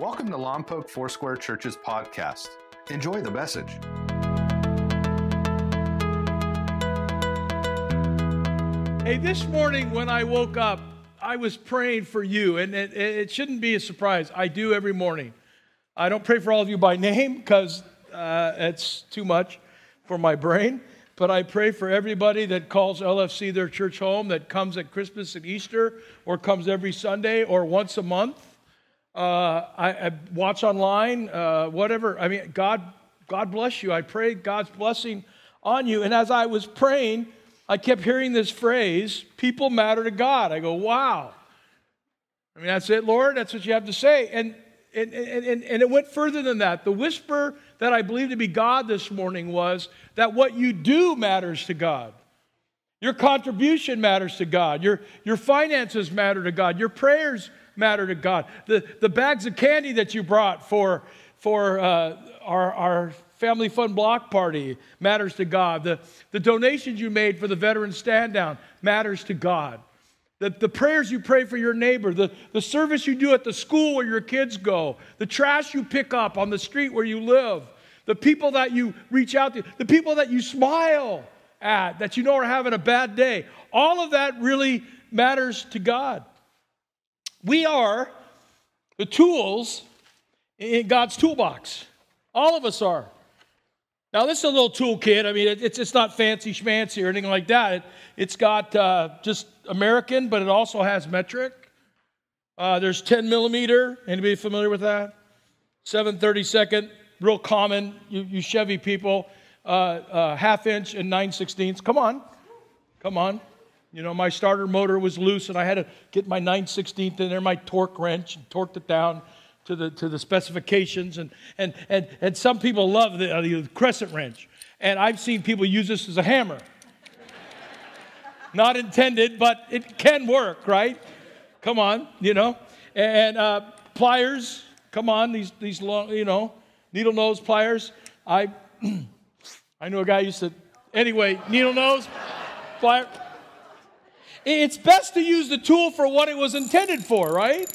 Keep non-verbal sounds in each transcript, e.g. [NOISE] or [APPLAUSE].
Welcome to Lompoc Foursquare Church's podcast. Enjoy the message. Hey, this morning when I woke up, I was praying for you, and it, it shouldn't be a surprise. I do every morning. I don't pray for all of you by [LAUGHS] name because uh, it's too much for my brain, but I pray for everybody that calls LFC their church home, that comes at Christmas and Easter, or comes every Sunday or once a month. Uh, I, I, watch online, uh, whatever. I mean, God, God bless you. I pray God's blessing on you. And as I was praying, I kept hearing this phrase, people matter to God. I go, wow. I mean, that's it, Lord. That's what you have to say. And, and, and, and it went further than that. The whisper that I believe to be God this morning was that what you do matters to God. Your contribution matters to God. Your, your finances matter to God. Your prayers matter to God. The, the bags of candy that you brought for, for uh, our, our family fun block party matters to God. The, the donations you made for the veteran stand down matters to God. The, the prayers you pray for your neighbor, the, the service you do at the school where your kids go, the trash you pick up on the street where you live, the people that you reach out to, the people that you smile at that you know are having a bad day, all of that really matters to God. We are the tools in God's toolbox. All of us are. Now, this is a little toolkit. I mean, it's, it's not fancy schmancy or anything like that. It, has got uh, just American, but it also has metric. Uh, there's 10 millimeter. Anybody familiar with that? 732nd, real common. You, you Chevy people, uh, uh half inch and 9 sixteenths. Come on. Come on. You know, my starter motor was loose and I had to get my 9 16th in there, my torque wrench, and torqued it down to the, to the specifications. And, and, and, and some people love the, uh, the crescent wrench. And I've seen people use this as a hammer. Not intended, but it can work, right? Come on, you know. And uh, pliers, come on, these, these long, you know, needle nose pliers. I, [CLEARS THROAT] I know a guy used to, anyway, needle nose plier. It's best to use the tool for what it was intended for, right?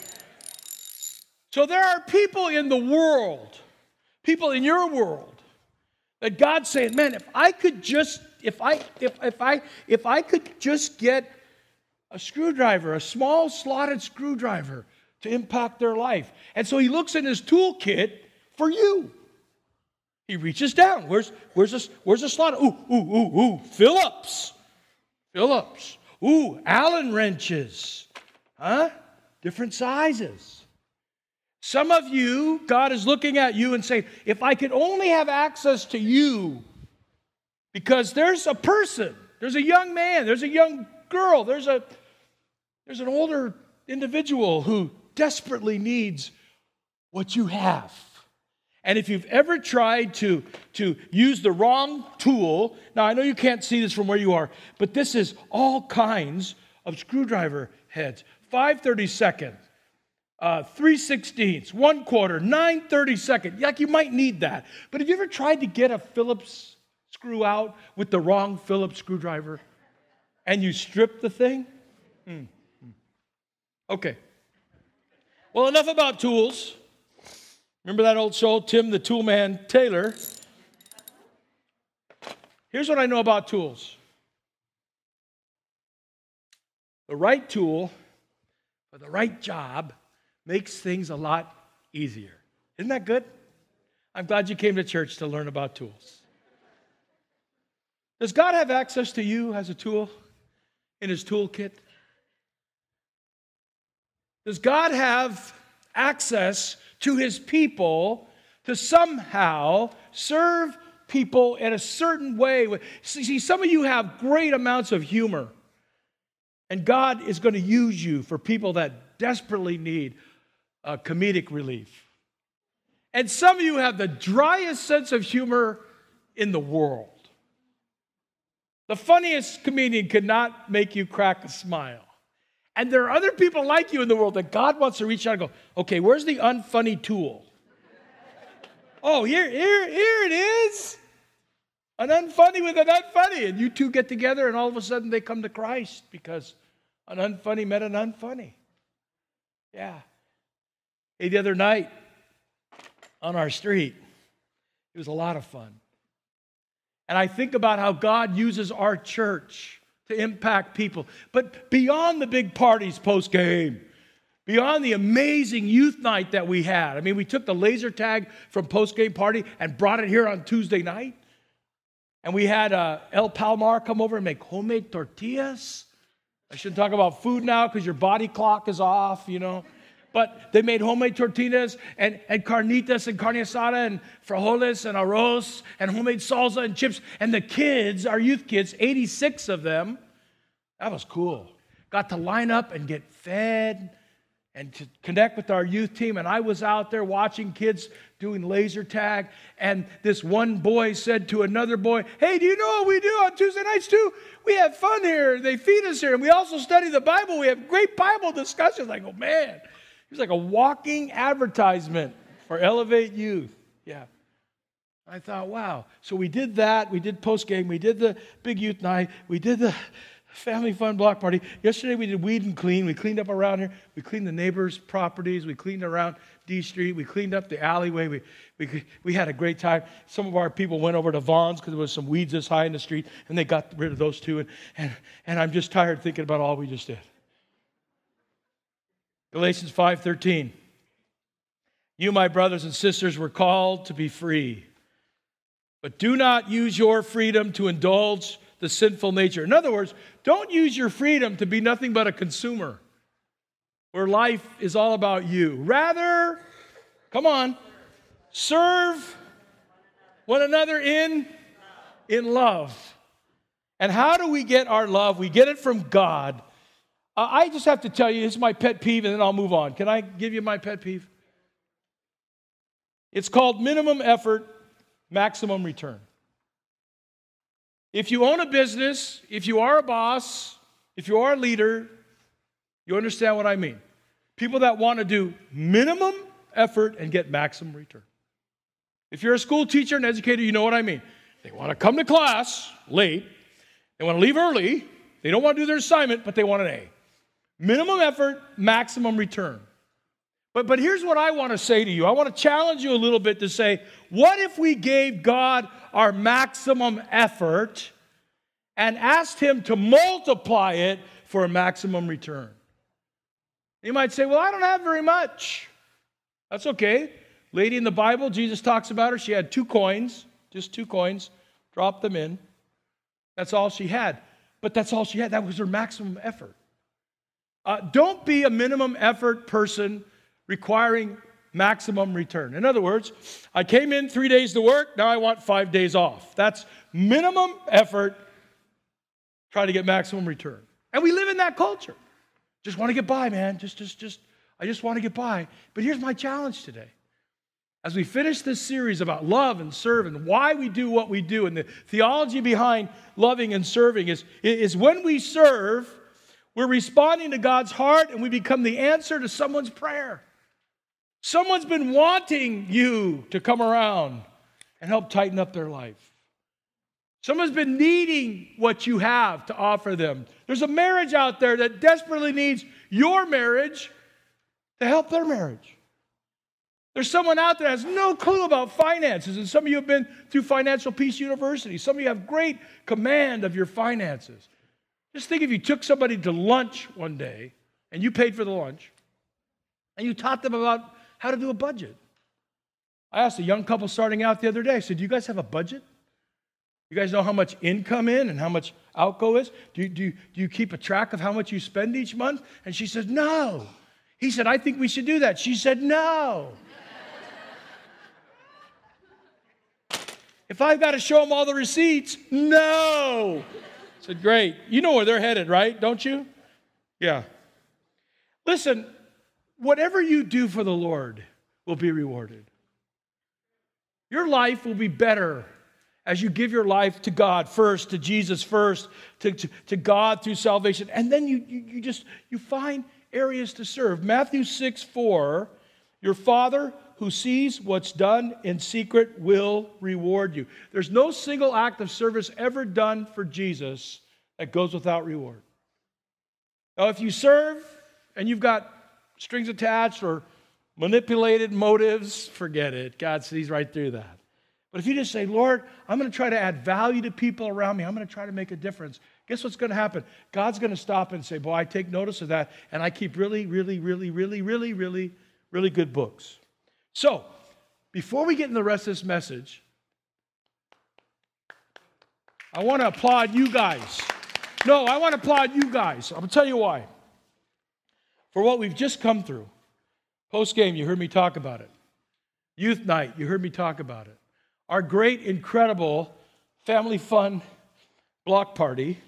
So there are people in the world, people in your world, that God's saying, man, if I could just, if I, if, if I, if I could just get a screwdriver, a small slotted screwdriver to impact their life. And so he looks in his toolkit for you. He reaches down. Where's where's this? Where's the slot? Ooh, ooh, ooh, ooh. Phillips. Phillips. Ooh, Allen wrenches. Huh? Different sizes. Some of you, God is looking at you and saying, if I could only have access to you, because there's a person, there's a young man, there's a young girl, there's a there's an older individual who desperately needs what you have. And if you've ever tried to, to use the wrong tool, now I know you can't see this from where you are, but this is all kinds of screwdriver heads 532nd, uh, 3 16ths, 1 quarter, 9 32nd. Like you might need that. But have you ever tried to get a Phillips screw out with the wrong Phillips screwdriver and you strip the thing? Hmm. Okay. Well, enough about tools. Remember that old show, Tim the Toolman Taylor? Here's what I know about tools the right tool for the right job makes things a lot easier. Isn't that good? I'm glad you came to church to learn about tools. Does God have access to you as a tool in his toolkit? Does God have access to his people to somehow serve people in a certain way. See, some of you have great amounts of humor, and God is going to use you for people that desperately need uh, comedic relief. And some of you have the driest sense of humor in the world. The funniest comedian could not make you crack a smile. And there are other people like you in the world that God wants to reach out and go, okay, where's the unfunny tool? oh, here, here, here it is. An unfunny with an unfunny. And you two get together, and all of a sudden they come to Christ because an unfunny met an unfunny. Yeah. Hey, the other night, on our street. It was a lot of fun. And I think about how God uses our church to impact people. But beyond the big parties post game, beyond the amazing youth night that we had, I mean, we took the laser tag from post game party and brought it here on Tuesday night. And we had uh, El Palmar come over and make homemade tortillas. I shouldn't talk about food now because your body clock is off, you know. But they made homemade tortillas and, and carnitas and carne asada and frijoles and arroz and homemade salsa and chips. And the kids, our youth kids, 86 of them, that was cool. Got to line up and get fed and to connect with our youth team. And I was out there watching kids doing laser tag. And this one boy said to another boy, Hey, do you know what we do on Tuesday nights too? We have fun here. They feed us here. And we also study the Bible. We have great Bible discussions. Like, oh man, he was like a walking advertisement for Elevate Youth. Yeah. I thought, wow. So we did that. We did post game. We did the big youth night. We did the family fun block party. Yesterday we did weed and clean. We cleaned up around here. We cleaned the neighbors' properties. We cleaned around D Street. We cleaned up the alleyway. We, we, we had a great time. Some of our people went over to Vaughn's because there was some weeds this high in the street, and they got rid of those too. And, and, and I'm just tired thinking about all we just did. Galatians 5:13. You, my brothers and sisters, were called to be free. But do not use your freedom to indulge the sinful nature. In other words, don't use your freedom to be nothing but a consumer where life is all about you. Rather, come on, serve one another in in love. And how do we get our love? We get it from God. I just have to tell you, it's my pet peeve, and then I'll move on. Can I give you my pet peeve? It's called minimum effort, maximum return. If you own a business, if you are a boss, if you are a leader, you understand what I mean. People that want to do minimum effort and get maximum return. If you're a school teacher and educator, you know what I mean. They want to come to class late, they want to leave early, they don't want to do their assignment, but they want an A. Minimum effort, maximum return. But, but here's what I want to say to you I want to challenge you a little bit to say, what if we gave God our maximum effort and asked Him to multiply it for a maximum return? You might say, well, I don't have very much. That's okay. Lady in the Bible, Jesus talks about her. She had two coins, just two coins, dropped them in. That's all she had. But that's all she had. That was her maximum effort. Uh, don't be a minimum effort person requiring maximum return. In other words, I came in three days to work, now I want five days off. That's minimum effort, try to get maximum return. And we live in that culture. Just want to get by, man. Just, just, just, I just want to get by. But here's my challenge today. As we finish this series about love and serve and why we do what we do, and the theology behind loving and serving is, is when we serve, we're responding to God's heart and we become the answer to someone's prayer. Someone's been wanting you to come around and help tighten up their life. Someone's been needing what you have to offer them. There's a marriage out there that desperately needs your marriage to help their marriage. There's someone out there that has no clue about finances, and some of you have been through Financial Peace University. Some of you have great command of your finances. Just think if you took somebody to lunch one day and you paid for the lunch and you taught them about how to do a budget. I asked a young couple starting out the other day, I said, Do you guys have a budget? You guys know how much income in and how much outgo is? Do you, do, do you keep a track of how much you spend each month? And she said, No. He said, I think we should do that. She said, No. [LAUGHS] if I've got to show them all the receipts, no said, Great. You know where they're headed, right? Don't you? Yeah. Listen, whatever you do for the Lord will be rewarded. Your life will be better as you give your life to God first, to Jesus first, to, to, to God through salvation. And then you, you, you just you find areas to serve. Matthew 6 4, your Father who sees what's done in secret will reward you. There's no single act of service ever done for Jesus that goes without reward. Now, if you serve and you've got strings attached or manipulated motives, forget it. God sees right through that. But if you just say, Lord, I'm going to try to add value to people around me, I'm going to try to make a difference, guess what's going to happen? God's going to stop and say, Boy, I take notice of that, and I keep really, really, really, really, really, really, really good books. So, before we get in the rest of this message, I want to applaud you guys. No, I want to applaud you guys. I'm going to tell you why. For what we've just come through. Post game, you heard me talk about it. Youth night, you heard me talk about it. Our great, incredible family fun block party.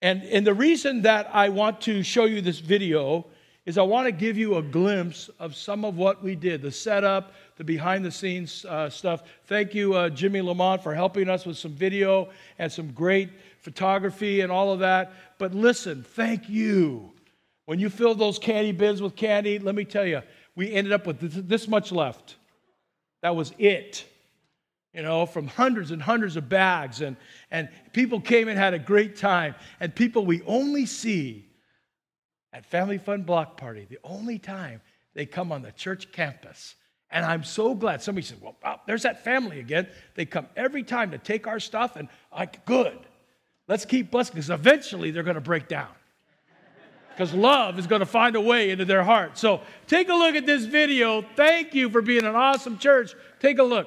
And, and the reason that I want to show you this video is I want to give you a glimpse of some of what we did the setup, the behind the scenes uh, stuff. Thank you, uh, Jimmy Lamont, for helping us with some video and some great photography and all of that. But listen, thank you. When you filled those candy bins with candy, let me tell you, we ended up with this, this much left. That was it you know, from hundreds and hundreds of bags. And, and people came and had a great time. And people we only see at Family Fun Block Party, the only time they come on the church campus. And I'm so glad. Somebody said, well, oh, there's that family again. They come every time to take our stuff, and like, good. Let's keep blessing, because eventually they're going to break down. Because love is going to find a way into their heart. So take a look at this video. Thank you for being an awesome church. Take a look.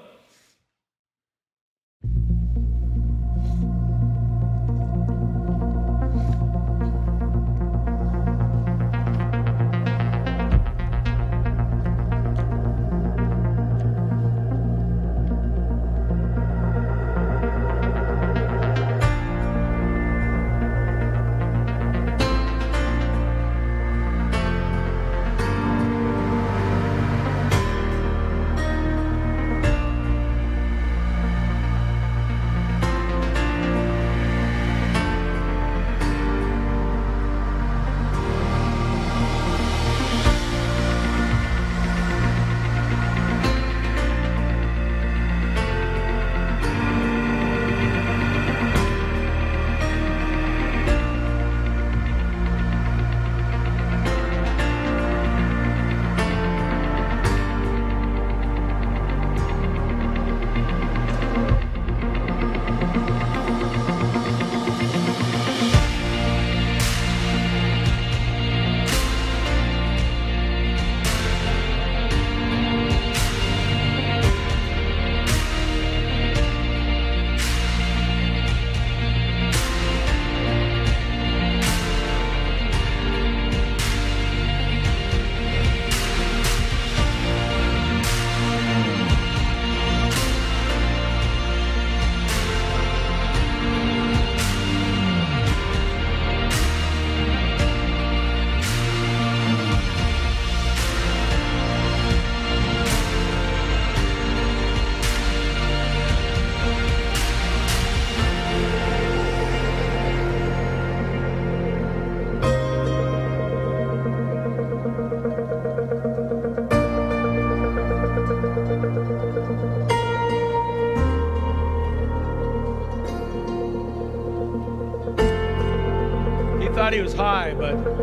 He was high, but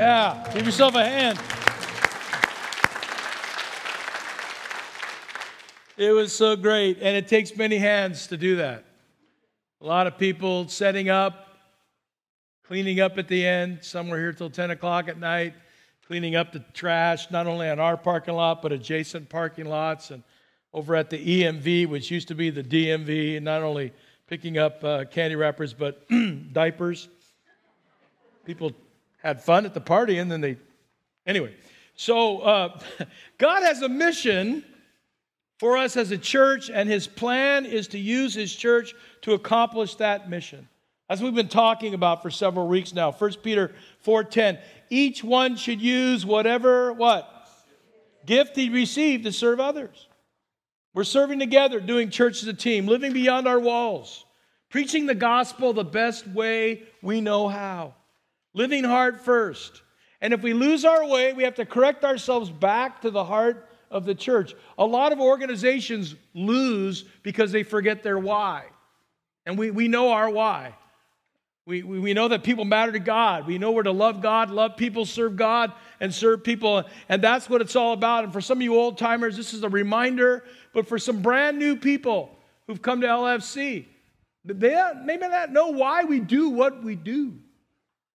Yeah, give yourself a hand. It was so great, and it takes many hands to do that. A lot of people setting up, cleaning up at the end. Some were here till 10 o'clock at night, cleaning up the trash, not only on our parking lot, but adjacent parking lots and over at the EMV, which used to be the DMV, and not only picking up uh, candy wrappers, but [CLEARS THROAT] diapers. People had fun at the party, and then they. Anyway, so uh, [LAUGHS] God has a mission for us as a church, and his plan is to use his church to accomplish that mission. As we've been talking about for several weeks now, 1 Peter 4:10, each one should use whatever what gift he received to serve others. We're serving together, doing church as a team, living beyond our walls, preaching the gospel the best way we know how, living heart first. And if we lose our way, we have to correct ourselves back to the heart of the church. A lot of organizations lose because they forget their why. And we, we know our why. We, we, we know that people matter to God. We know we're to love God, love people, serve God, and serve people. And that's what it's all about. And for some of you old timers, this is a reminder. But for some brand new people who've come to LFC, they maybe not know why we do what we do.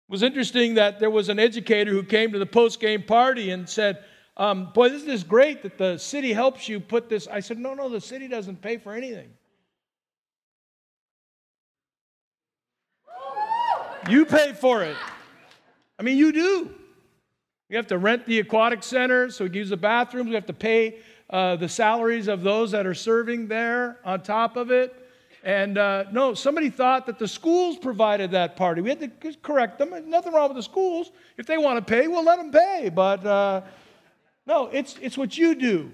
It was interesting that there was an educator who came to the post game party and said, um, boy, this is great that the city helps you put this. I said, no, no, the city doesn't pay for anything. You pay for it. I mean, you do. We have to rent the aquatic center so we can use the bathrooms. We have to pay uh, the salaries of those that are serving there on top of it. And uh, no, somebody thought that the schools provided that party. We had to correct them. There's nothing wrong with the schools. If they want to pay, we'll let them pay. But uh, no, it's, it's what you do.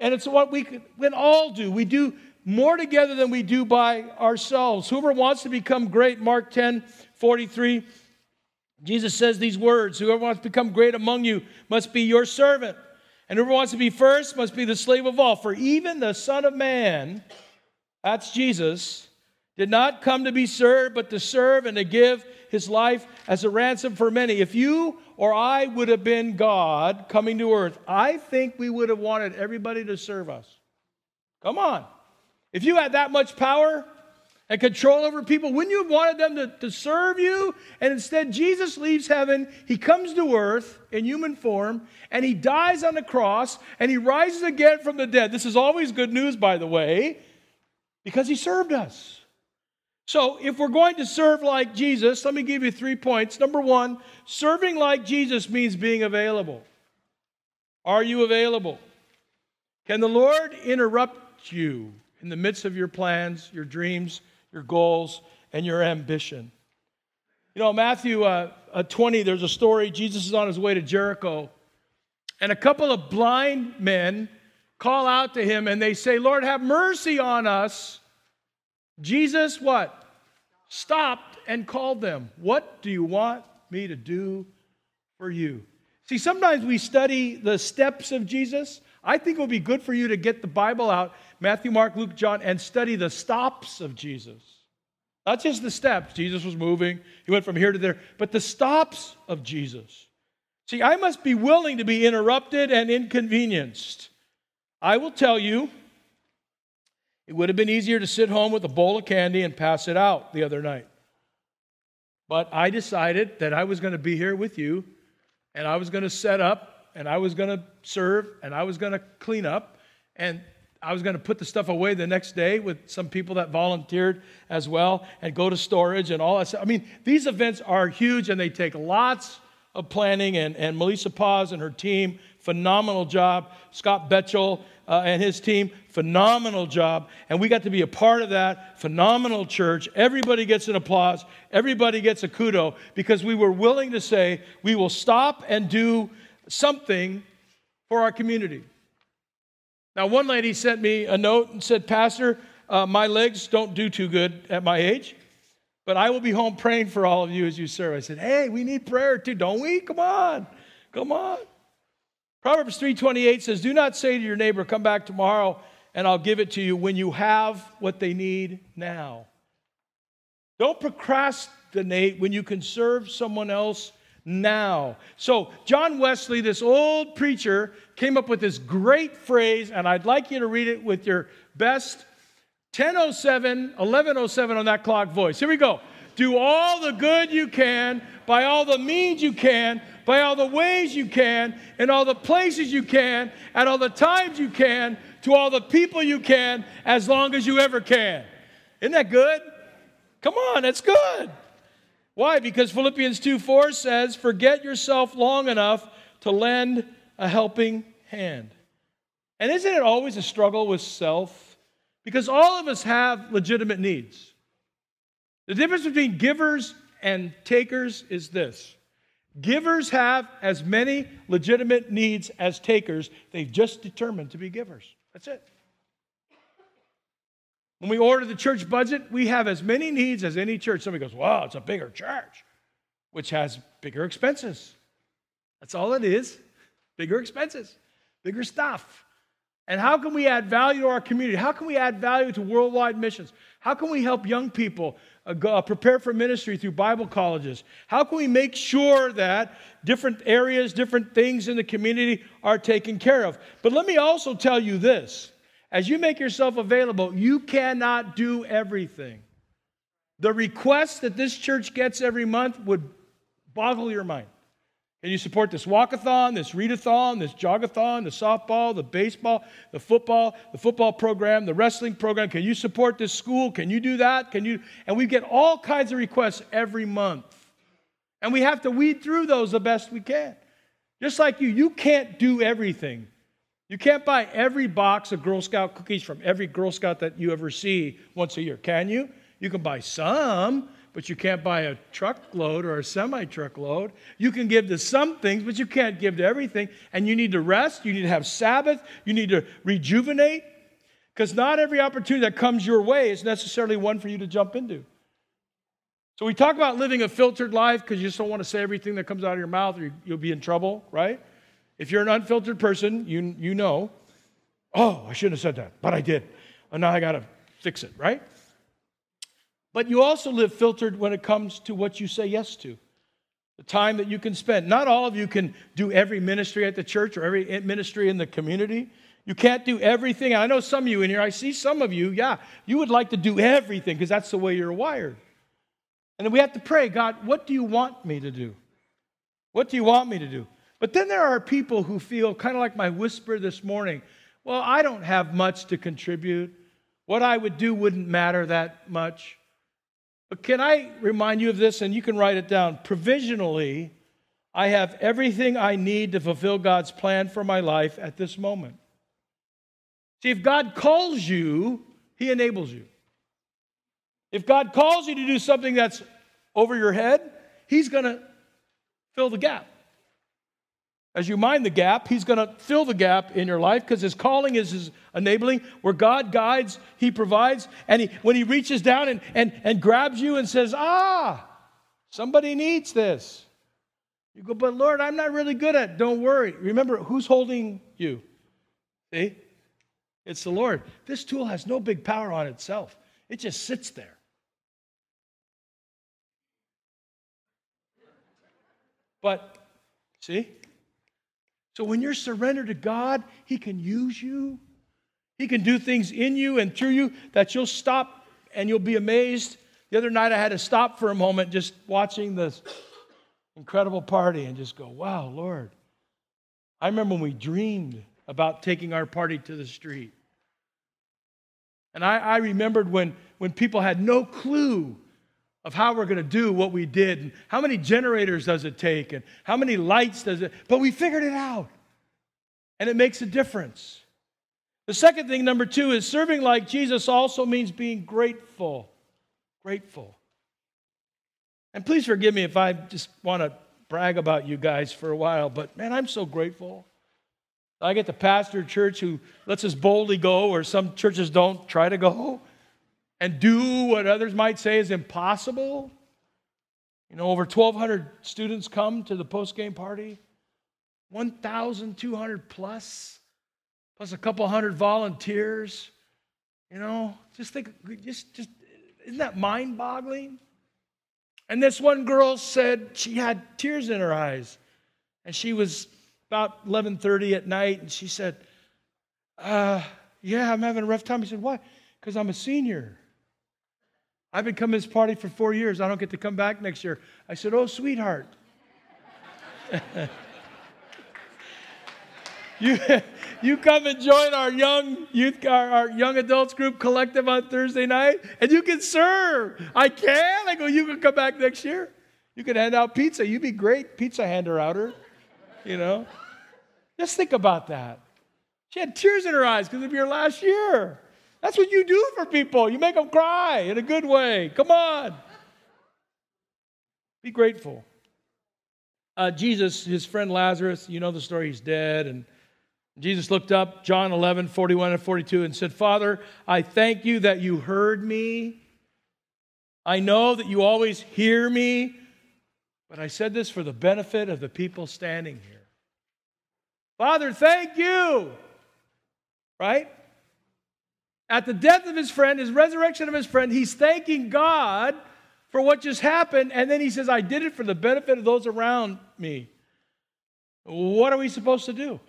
And it's what we can all do. We do more together than we do by ourselves. Whoever wants to become great, Mark 10 43, Jesus says these words Whoever wants to become great among you must be your servant. And whoever wants to be first must be the slave of all. For even the Son of Man, that's Jesus, did not come to be served, but to serve and to give his life as a ransom for many. If you or I would have been God coming to earth, I think we would have wanted everybody to serve us. Come on. If you had that much power and control over people, wouldn't you have wanted them to, to serve you? And instead, Jesus leaves heaven, he comes to earth in human form, and he dies on the cross, and he rises again from the dead. This is always good news, by the way, because he served us. So, if we're going to serve like Jesus, let me give you three points. Number one, serving like Jesus means being available. Are you available? Can the Lord interrupt you in the midst of your plans, your dreams, your goals, and your ambition? You know, Matthew uh, uh, 20, there's a story. Jesus is on his way to Jericho, and a couple of blind men call out to him and they say, Lord, have mercy on us. Jesus, what? Stopped and called them. What do you want me to do for you? See, sometimes we study the steps of Jesus. I think it would be good for you to get the Bible out, Matthew, Mark, Luke, John, and study the stops of Jesus. Not just the steps. Jesus was moving, he went from here to there, but the stops of Jesus. See, I must be willing to be interrupted and inconvenienced. I will tell you, it would have been easier to sit home with a bowl of candy and pass it out the other night. But I decided that I was going to be here with you and I was going to set up and I was going to serve and I was going to clean up and I was going to put the stuff away the next day with some people that volunteered as well and go to storage and all that stuff. I mean, these events are huge and they take lots of planning and, and Melissa Paz and her team, phenomenal job. Scott Betchel uh, and his team, phenomenal job. And we got to be a part of that phenomenal church. Everybody gets an applause, everybody gets a kudo because we were willing to say, we will stop and do something for our community. Now, one lady sent me a note and said, Pastor, uh, my legs don't do too good at my age, but I will be home praying for all of you as you serve. I said, Hey, we need prayer too, don't we? Come on, come on. Proverbs 3:28 says, "Do not say to your neighbor, come back tomorrow and I'll give it to you when you have what they need now." Don't procrastinate when you can serve someone else now. So, John Wesley, this old preacher, came up with this great phrase, and I'd like you to read it with your best 1007, 1107 on that clock voice. Here we go. Do all the good you can, by all the means you can, by all the ways you can, in all the places you can, at all the times you can, to all the people you can, as long as you ever can. Isn't that good? Come on, that's good. Why? Because Philippians 2 4 says, Forget yourself long enough to lend a helping hand. And isn't it always a struggle with self? Because all of us have legitimate needs. The difference between givers and takers is this givers have as many legitimate needs as takers, they've just determined to be givers. That's it. When we order the church budget, we have as many needs as any church. Somebody goes, Wow, it's a bigger church, which has bigger expenses. That's all it is bigger expenses, bigger stuff. And how can we add value to our community? How can we add value to worldwide missions? How can we help young people uh, uh, prepare for ministry through Bible colleges? How can we make sure that different areas, different things in the community are taken care of? But let me also tell you this as you make yourself available, you cannot do everything. The requests that this church gets every month would boggle your mind. Can you support this walkathon, this readathon, this jogathon, the softball, the baseball, the football, the football program, the wrestling program? Can you support this school? Can you do that? Can you? And we get all kinds of requests every month. And we have to weed through those the best we can. Just like you, you can't do everything. You can't buy every box of Girl Scout cookies from every Girl Scout that you ever see once a year, can you? You can buy some, but you can't buy a truckload or a semi truckload. You can give to some things, but you can't give to everything. And you need to rest, you need to have Sabbath, you need to rejuvenate, because not every opportunity that comes your way is necessarily one for you to jump into. So we talk about living a filtered life because you just don't want to say everything that comes out of your mouth or you'll be in trouble, right? If you're an unfiltered person, you, you know, oh, I shouldn't have said that, but I did. And now I got to fix it, right? But you also live filtered when it comes to what you say yes to. The time that you can spend. Not all of you can do every ministry at the church or every ministry in the community. You can't do everything. I know some of you in here, I see some of you, yeah, you would like to do everything because that's the way you're wired. And then we have to pray God, what do you want me to do? What do you want me to do? But then there are people who feel kind of like my whisper this morning well, I don't have much to contribute. What I would do wouldn't matter that much. But can I remind you of this? And you can write it down. Provisionally, I have everything I need to fulfill God's plan for my life at this moment. See, if God calls you, He enables you. If God calls you to do something that's over your head, He's going to fill the gap. As you mind the gap, He's going to fill the gap in your life because His calling is His enabling. Where God guides, He provides. And he, when He reaches down and, and, and grabs you and says, Ah, somebody needs this. You go, but Lord, I'm not really good at it. Don't worry. Remember, who's holding you? See? It's the Lord. This tool has no big power on itself, it just sits there. But, see? So when you're surrendered to God, He can use you. He can do things in you and through you that you'll stop and you'll be amazed. The other night I had to stop for a moment just watching this incredible party and just go, wow, Lord. I remember when we dreamed about taking our party to the street. And I, I remembered when, when people had no clue of how we're going to do what we did and how many generators does it take and how many lights does it but we figured it out. And it makes a difference. The second thing number two is serving like jesus also means being grateful. Grateful. And please forgive me if i just want to brag about you guys for a while but man i'm so grateful. I get to pastor a church who lets us boldly go or some churches don't try to go and do what others might say is impossible. You know, over 1,200 students come to the post game party, 1,200 plus, plus a couple hundred volunteers. You know, just think, just, just, isn't that mind boggling? And this one girl said she had tears in her eyes. And she was about 11:30 at night and she said, uh, yeah, I'm having a rough time. He said, Why? Because I'm a senior. I've been coming to this party for four years. I don't get to come back next year. I said, Oh, sweetheart. [LAUGHS] you, you come and join our young youth, our, our, young adults group collective on Thursday night, and you can serve. I can. I go, you can come back next year. You can hand out pizza. You'd be great pizza hander outer, you know. Just think about that. She had tears in her eyes because of your last year. That's what you do for people. You make them cry in a good way. Come on. Be grateful. Uh, Jesus, his friend Lazarus, you know the story, he's dead. And Jesus looked up, John 11, 41 and 42, and said, Father, I thank you that you heard me. I know that you always hear me, but I said this for the benefit of the people standing here. Father, thank you right? At the death of his friend, his resurrection of his friend, he's thanking God for what just happened. And then he says, I did it for the benefit of those around me. What are we supposed to do?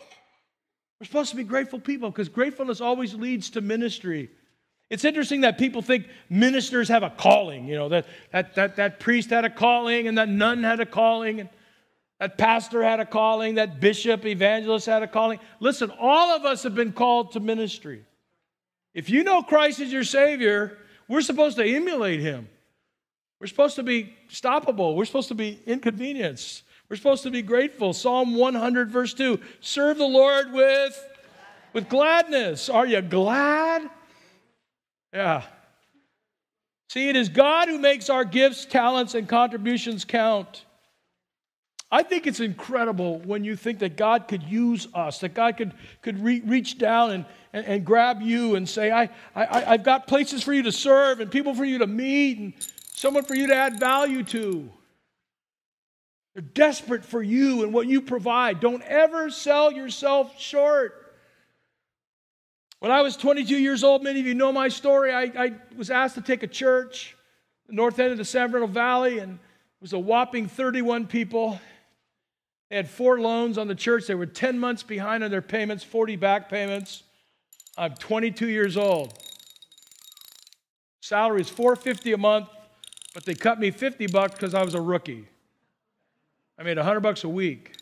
We're supposed to be grateful people because gratefulness always leads to ministry. It's interesting that people think ministers have a calling, you know, that, that, that, that priest had a calling and that nun had a calling. And that pastor had a calling, that bishop, evangelist had a calling. Listen, all of us have been called to ministry. If you know Christ as your Savior, we're supposed to emulate Him. We're supposed to be stoppable. We're supposed to be inconvenienced. We're supposed to be grateful. Psalm 100, verse 2 Serve the Lord with, with gladness. Are you glad? Yeah. See, it is God who makes our gifts, talents, and contributions count. I think it's incredible when you think that God could use us, that God could, could re- reach down and, and, and, grab you and say, I, I, I've got places for you to serve and people for you to meet and someone for you to add value to. They're desperate for you and what you provide. Don't ever sell yourself short. When I was 22 years old, many of you know my story. I, I was asked to take a church, the north end of the San Bernardino Valley, and it was a whopping 31 people. They had four loans on the church. They were 10 months behind on their payments, 40 back payments. I'm 22 years old. Salary is 450 a month, but they cut me 50 bucks because I was a rookie. I made 100 bucks a week.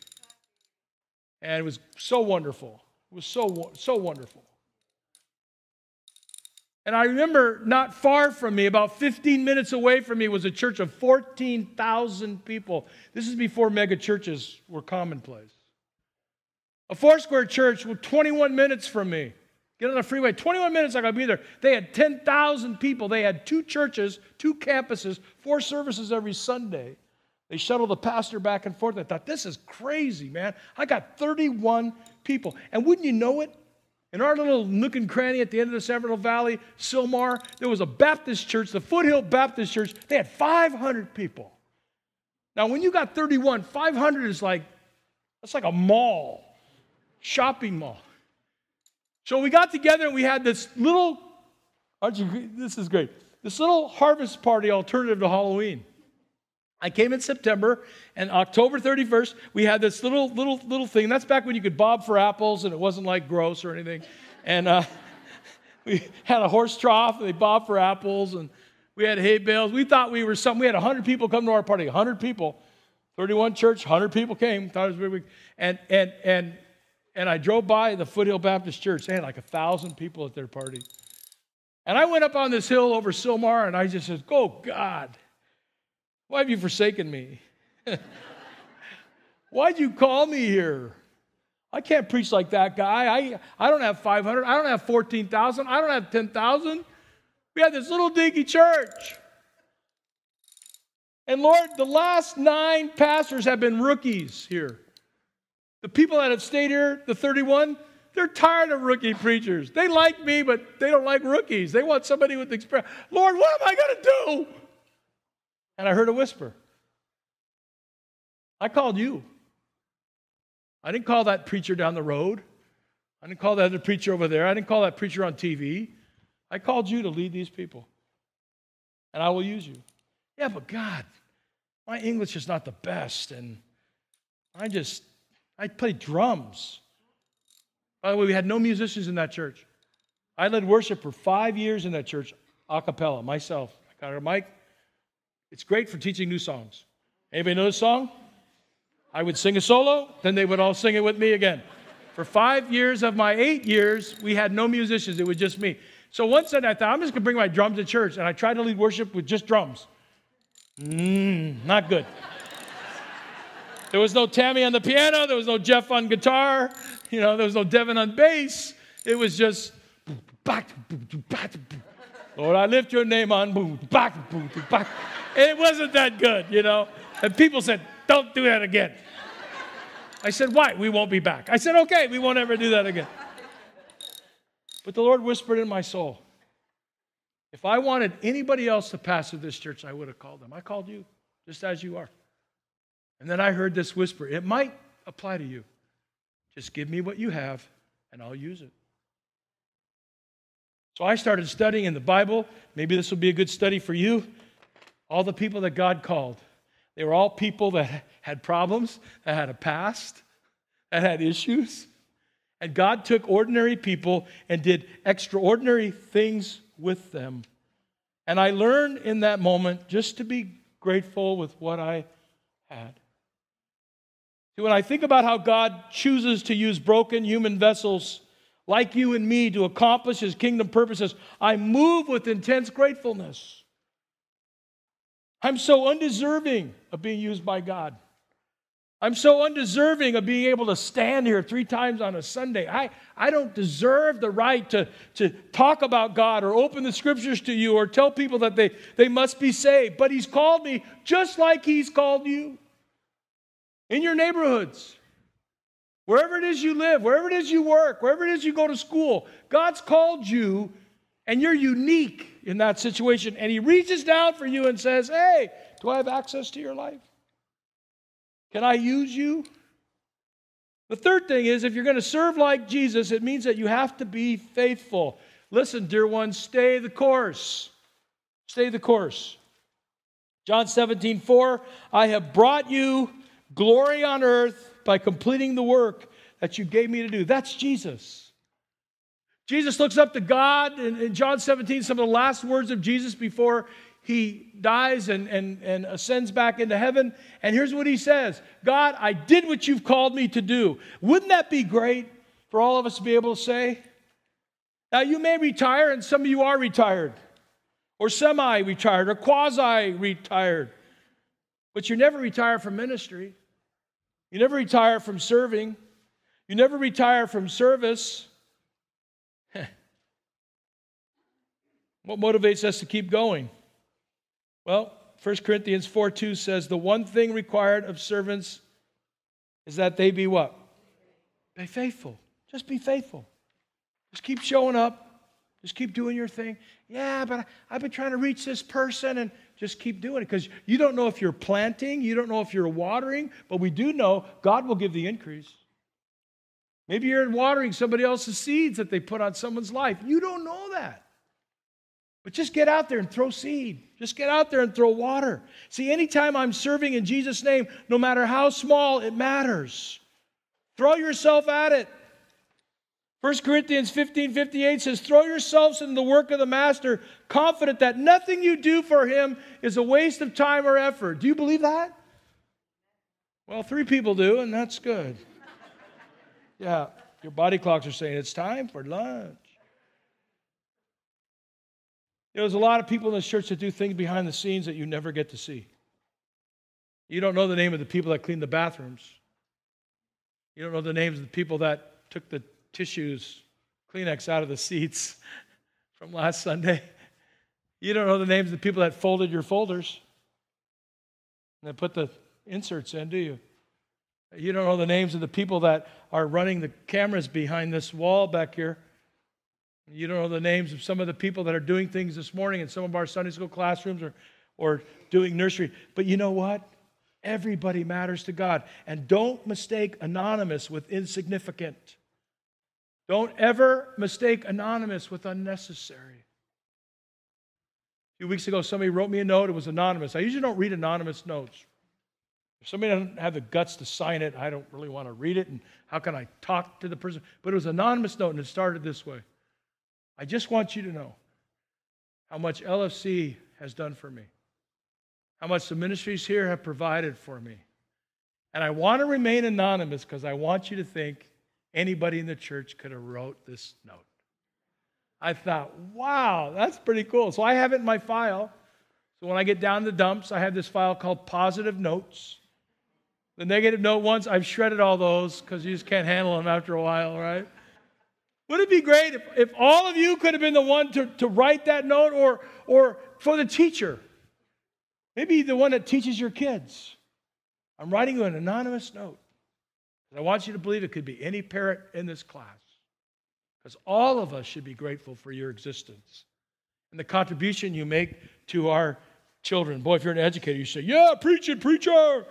And it was so wonderful. It was so so wonderful. And I remember not far from me, about 15 minutes away from me, was a church of 14,000 people. This is before mega churches were commonplace. A Foursquare church with 21 minutes from me. Get on the freeway, 21 minutes, I gotta be there. They had 10,000 people. They had two churches, two campuses, four services every Sunday. They shuttled the pastor back and forth. I thought, this is crazy, man. I got 31 people. And wouldn't you know it? In our little nook and cranny at the end of the San Bernardino Valley, Sylmar, there was a Baptist church, the Foothill Baptist Church. They had 500 people. Now, when you got 31, 500 is like, that's like a mall, shopping mall. So we got together and we had this little, aren't you, this is great, this little harvest party alternative to Halloween. I came in September, and October 31st, we had this little, little, little thing. That's back when you could bob for apples, and it wasn't like gross or anything. And uh, [LAUGHS] we had a horse trough, and they bobbed for apples, and we had hay bales. We thought we were something. We had 100 people come to our party, 100 people. 31 church, 100 people came. Thought it was big. And, and, and, and I drove by the Foothill Baptist Church. They had like a 1,000 people at their party. And I went up on this hill over Sylmar, and I just said, Oh, God. Why have you forsaken me? [LAUGHS] Why'd you call me here? I can't preach like that guy. I, I don't have 500. I don't have 14,000. I don't have 10,000. We had this little dinky church. And Lord, the last nine pastors have been rookies here. The people that have stayed here, the 31, they're tired of rookie preachers. They like me, but they don't like rookies. They want somebody with experience. Lord, what am I going to do? And I heard a whisper. I called you. I didn't call that preacher down the road. I didn't call that other preacher over there. I didn't call that preacher on TV. I called you to lead these people. And I will use you. Yeah, but God, my English is not the best, and I just, I played drums. By the way, we had no musicians in that church. I led worship for five years in that church, a cappella, myself. I got a mic. It's great for teaching new songs. Anybody know this song? I would sing a solo, then they would all sing it with me again. For five years of my eight years, we had no musicians, it was just me. So one Sunday I thought, I'm just gonna bring my drums to church, and I tried to lead worship with just drums. Mmm, not good. There was no Tammy on the piano, there was no Jeff on guitar, you know, there was no Devin on bass. It was just Lord, I lift your name on back, back. It wasn't that good, you know. And people said, Don't do that again. I said, Why? We won't be back. I said, Okay, we won't ever do that again. But the Lord whispered in my soul, if I wanted anybody else to pastor this church, I would have called them. I called you, just as you are. And then I heard this whisper. It might apply to you. Just give me what you have, and I'll use it. So I started studying in the Bible. Maybe this will be a good study for you. All the people that God called, they were all people that had problems, that had a past, that had issues. And God took ordinary people and did extraordinary things with them. And I learned in that moment just to be grateful with what I had. See, when I think about how God chooses to use broken human vessels like you and me to accomplish his kingdom purposes, I move with intense gratefulness. I'm so undeserving of being used by God. I'm so undeserving of being able to stand here three times on a Sunday. I, I don't deserve the right to, to talk about God or open the scriptures to you or tell people that they, they must be saved. But He's called me just like He's called you in your neighborhoods, wherever it is you live, wherever it is you work, wherever it is you go to school. God's called you and you're unique in that situation. And He reaches down for you and says, Hey, do I have access to your life? Can I use you? The third thing is if you're going to serve like Jesus, it means that you have to be faithful. Listen, dear ones, stay the course. Stay the course. John 17, 4, I have brought you glory on earth by completing the work that you gave me to do. That's Jesus. Jesus looks up to God in, in John 17, some of the last words of Jesus before he dies and, and, and ascends back into heaven. And here's what he says God, I did what you've called me to do. Wouldn't that be great for all of us to be able to say? Now, you may retire, and some of you are retired, or semi retired, or quasi retired, but you never retire from ministry. You never retire from serving. You never retire from service. What motivates us to keep going? Well, 1 Corinthians 4 2 says, The one thing required of servants is that they be what? Be faithful. Just be faithful. Just keep showing up. Just keep doing your thing. Yeah, but I've been trying to reach this person and just keep doing it because you don't know if you're planting, you don't know if you're watering, but we do know God will give the increase. Maybe you're watering somebody else's seeds that they put on someone's life. You don't know that. But just get out there and throw seed. Just get out there and throw water. See, anytime I'm serving in Jesus' name, no matter how small, it matters. Throw yourself at it. 1 Corinthians 15 58 says, Throw yourselves into the work of the master, confident that nothing you do for him is a waste of time or effort. Do you believe that? Well, three people do, and that's good. Yeah, your body clocks are saying it's time for lunch. There's a lot of people in this church that do things behind the scenes that you never get to see. You don't know the name of the people that clean the bathrooms. You don't know the names of the people that took the tissues, Kleenex out of the seats [LAUGHS] from last Sunday. You don't know the names of the people that folded your folders and put the inserts in, do you? You don't know the names of the people that are running the cameras behind this wall back here. You don't know the names of some of the people that are doing things this morning in some of our Sunday school classrooms or, or doing nursery. But you know what? Everybody matters to God. And don't mistake anonymous with insignificant. Don't ever mistake anonymous with unnecessary. A few weeks ago, somebody wrote me a note. It was anonymous. I usually don't read anonymous notes. If somebody doesn't have the guts to sign it, I don't really want to read it. And how can I talk to the person? But it was an anonymous note, and it started this way I just want you to know how much LFC has done for me, how much the ministries here have provided for me. And I want to remain anonymous because I want you to think anybody in the church could have wrote this note. I thought, wow, that's pretty cool. So I have it in my file. So when I get down the dumps, I have this file called positive notes. The negative note ones, I've shredded all those because you just can't handle them after a while, right? Wouldn't it be great if, if all of you could have been the one to, to write that note or, or for the teacher? Maybe the one that teaches your kids. I'm writing you an anonymous note. I want you to believe it could be any parent in this class. Because all of us should be grateful for your existence and the contribution you make to our children. Boy, if you're an educator, you say, Yeah, preach it, preacher.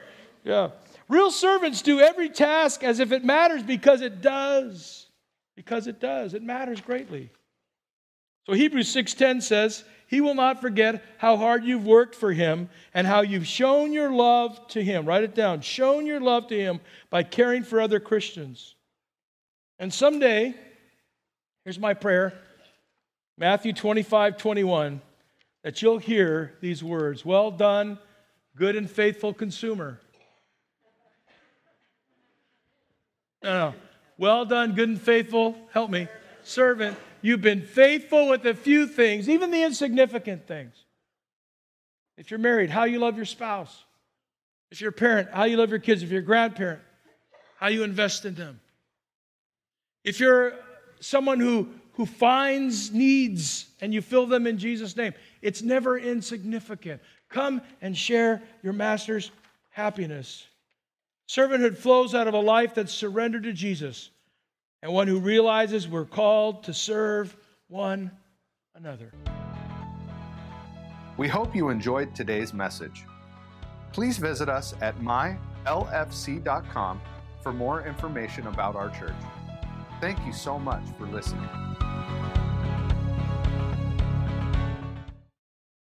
Yeah. Real servants do every task as if it matters because it does. Because it does. It matters greatly. So Hebrews 6:10 says, he will not forget how hard you've worked for him and how you've shown your love to him. Write it down. Shown your love to him by caring for other Christians. And someday, here's my prayer Matthew 25, 21, that you'll hear these words Well done, good and faithful consumer. No, no. Well done, good and faithful, help me, servant. You've been faithful with a few things, even the insignificant things. If you're married, how you love your spouse. If you're a parent, how you love your kids. If you're a grandparent, how you invest in them. If you're someone who, who finds needs and you fill them in Jesus' name, it's never insignificant. Come and share your master's happiness. Servanthood flows out of a life that's surrendered to Jesus and one who realizes we're called to serve one another. We hope you enjoyed today's message. Please visit us at mylfc.com for more information about our church. Thank you so much for listening.